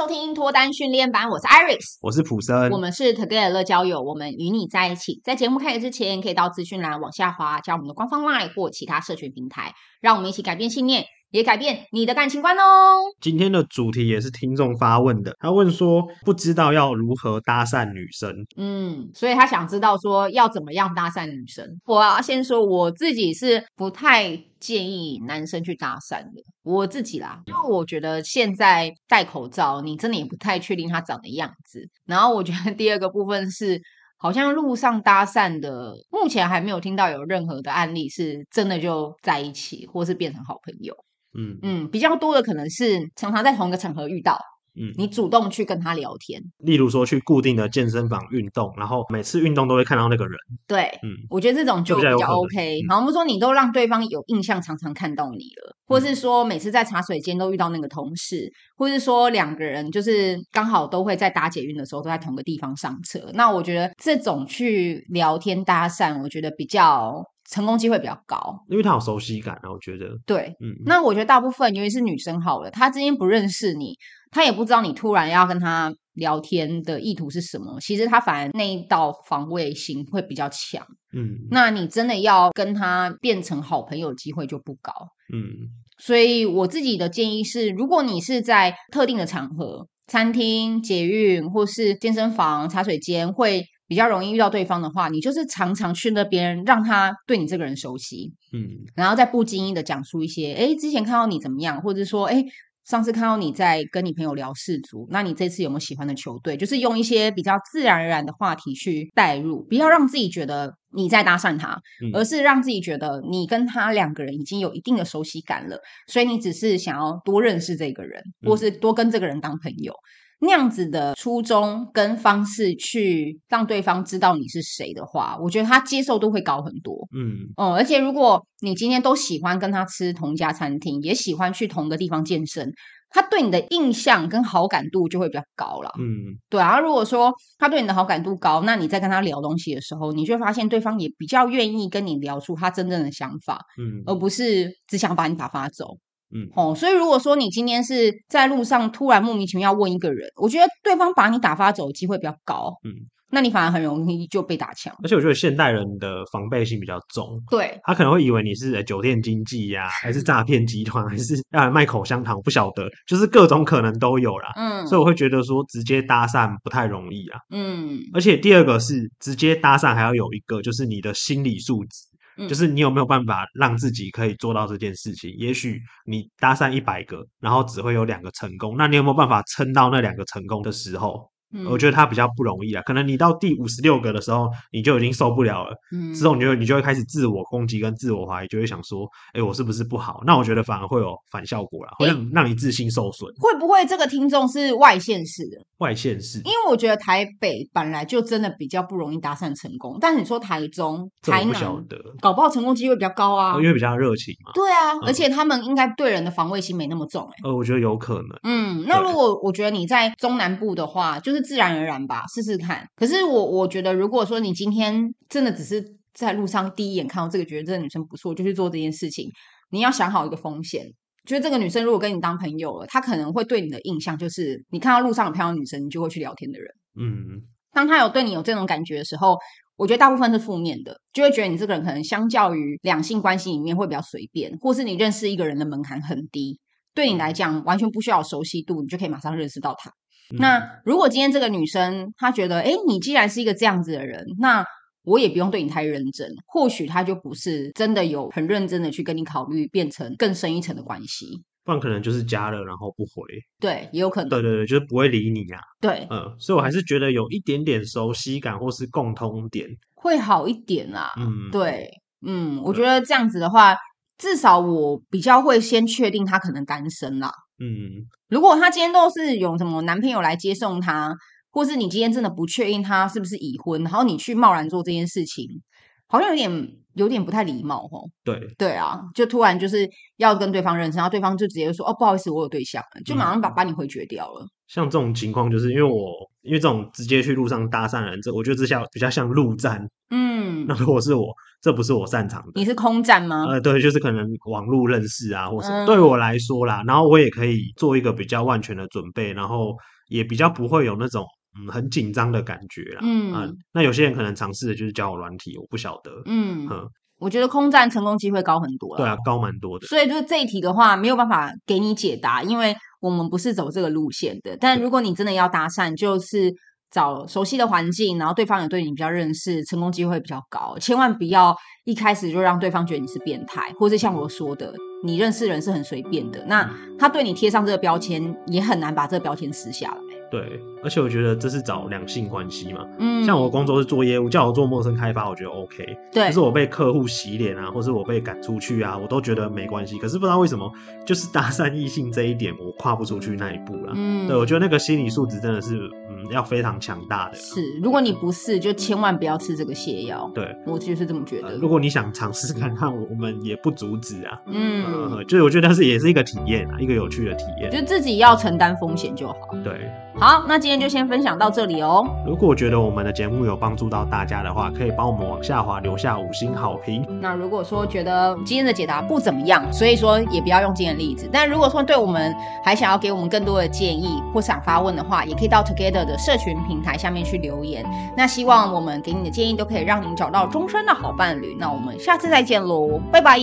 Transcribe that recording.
收听脱单训练班，我是 Iris，我是普森，我们是 Together 乐交友，我们与你在一起。在节目开始之前，可以到资讯栏往下滑，加我们的官方 LINE 或其他社群平台，让我们一起改变信念。也改变你的感情观哦。今天的主题也是听众发问的，他问说不知道要如何搭讪女生。嗯，所以他想知道说要怎么样搭讪女生。我要先说我自己是不太建议男生去搭讪的，我自己啦，因为我觉得现在戴口罩，你真的也不太确定他长的样子。然后我觉得第二个部分是，好像路上搭讪的，目前还没有听到有任何的案例是真的就在一起，或是变成好朋友。嗯。嗯，比较多的可能是常常在同一个场合遇到，嗯，你主动去跟他聊天，例如说去固定的健身房运动，然后每次运动都会看到那个人，对，嗯，我觉得这种就比较 OK。好，我们说你都让对方有印象，常常看到你了，或是。说每次在茶水间都遇到那个同事，或是说两个人就是刚好都会在搭捷运的时候都在同个地方上车，那我觉得这种去聊天搭讪，我觉得比较。成功机会比较高，因为他有熟悉感啊，我觉得。对，嗯，那我觉得大部分，尤其是女生好了，她之前不认识你，她也不知道你突然要跟她聊天的意图是什么。其实她反而那一道防卫心会比较强，嗯，那你真的要跟她变成好朋友，机会就不高，嗯。所以我自己的建议是，如果你是在特定的场合，餐厅、捷运或是健身房、茶水间会。比较容易遇到对方的话，你就是常常去那边，让他对你这个人熟悉，嗯，然后再不经意的讲述一些，哎，之前看到你怎么样，或者说，哎，上次看到你在跟你朋友聊世足，那你这次有没有喜欢的球队？就是用一些比较自然而然的话题去带入，不要让自己觉得你在搭讪他，嗯，而是让自己觉得你跟他两个人已经有一定的熟悉感了，所以你只是想要多认识这个人，或是多跟这个人当朋友。那样子的初衷跟方式去让对方知道你是谁的话，我觉得他接受度会高很多。嗯，哦、嗯，而且如果你今天都喜欢跟他吃同一家餐厅，也喜欢去同个地方健身，他对你的印象跟好感度就会比较高了。嗯，对啊。如果说他对你的好感度高，那你在跟他聊东西的时候，你就会发现对方也比较愿意跟你聊出他真正的想法。嗯，而不是只想把你打发走。嗯，哦，所以如果说你今天是在路上突然莫名其妙问一个人，我觉得对方把你打发走的机会比较高。嗯，那你反而很容易就被打枪。而且我觉得现代人的防备心比较重，对，他可能会以为你是酒店经济呀、啊，还是诈骗集团，还是要来卖口香糖，不晓得，就是各种可能都有啦。嗯，所以我会觉得说直接搭讪不太容易啊。嗯，而且第二个是直接搭讪还要有一个就是你的心理素质。就是你有没有办法让自己可以做到这件事情？也许你搭讪一百个，然后只会有两个成功，那你有没有办法撑到那两个成功的时候？嗯，我觉得他比较不容易啊，可能你到第五十六个的时候，你就已经受不了了。嗯，之后你就你就会开始自我攻击跟自我怀疑，就会想说，哎，我是不是不好？那我觉得反而会有反效果啦，会让让你自信受损。会不会这个听众是外县市的？外县市，因为我觉得台北本来就真的比较不容易搭讪成功，但是你说台中、台南，搞不好成功机会比较高啊，因为比较热情嘛。对啊，而且他们应该对人的防卫心没那么重，哎。呃，我觉得有可能。嗯，那如果我觉得你在中南部的话，就是。自然而然吧，试试看。可是我我觉得，如果说你今天真的只是在路上第一眼看到这个，觉得这个女生不错，就去做这件事情，你要想好一个风险。就是这个女生如果跟你当朋友了，她可能会对你的印象就是，你看到路上有漂亮女生，你就会去聊天的人。嗯，当她有对你有这种感觉的时候，我觉得大部分是负面的，就会觉得你这个人可能相较于两性关系里面会比较随便，或是你认识一个人的门槛很低，对你来讲完全不需要熟悉度，你就可以马上认识到他。那如果今天这个女生她觉得，哎，你既然是一个这样子的人，那我也不用对你太认真，或许她就不是真的有很认真的去跟你考虑变成更深一层的关系，不然可能就是加了然后不回，对，也有可能，对对对，就是不会理你啊，对，嗯，所以我还是觉得有一点点熟悉感或是共通点。会好一点啦，嗯，对，嗯，我觉得这样子的话，至少我比较会先确定他可能单身啦。嗯，如果他今天都是有什么男朋友来接送他，或是你今天真的不确定他是不是已婚，然后你去贸然做这件事情，好像有点有点不太礼貌哦。对对啊，就突然就是要跟对方认识，然后对方就直接说：“哦，不好意思，我有对象了。”就马上把把你回绝掉了。像这种情况，就是因为我因为这种直接去路上搭讪人，这我觉得这下比较像路战。嗯，那如果是我，这不是我擅长的。你是空战吗？呃，对，就是可能网络认识啊，或是对我来说啦，然后我也可以做一个比较万全的准备，然后也比较不会有那种嗯很紧张的感觉啦。嗯、呃，那有些人可能尝试的就是交友软体，我不晓得。嗯。嗯我觉得空战成功机会高很多了。对啊，高蛮多的。所以就是这一题的话，没有办法给你解答，因为我们不是走这个路线的。但如果你真的要搭讪，就是找熟悉的环境，然后对方也对你比较认识，成功机会比较高。千万不要一开始就让对方觉得你是变态，或是像我说的，你认识人是很随便的，那他对你贴上这个标签，也很难把这个标签撕下来。对，而且我觉得这是找两性关系嘛。嗯，像我工作是做业务，叫我做陌生开发，我觉得 OK。对，就是我被客户洗脸啊，或是我被赶出去啊，我都觉得没关系。可是不知道为什么，就是搭讪异性这一点，我跨不出去那一步了。嗯，对，我觉得那个心理素质真的是，嗯，要非常强大的。是，如果你不是，就千万不要吃这个泻药。对，我就是这么觉得。呃，如果你想尝试看看，我们也不阻止啊。嗯，呃，就是我觉得是也是一个体验啊，一个有趣的体验。就自己要承担风险就好。对。好，那今天就先分享到这里哦。如果觉得我们的节目有帮助到大家的话，可以帮我们往下滑留下五星好评。那如果说觉得今天的解答不怎么样，所以说也不要用今天的例子。但如果说对我们还想要给我们更多的建议或想发问的话，也可以到 Together 的社群平台下面去留言。那希望我们给你的建议都可以让您找到终身的好伴侣。那我们下次再见喽，拜拜。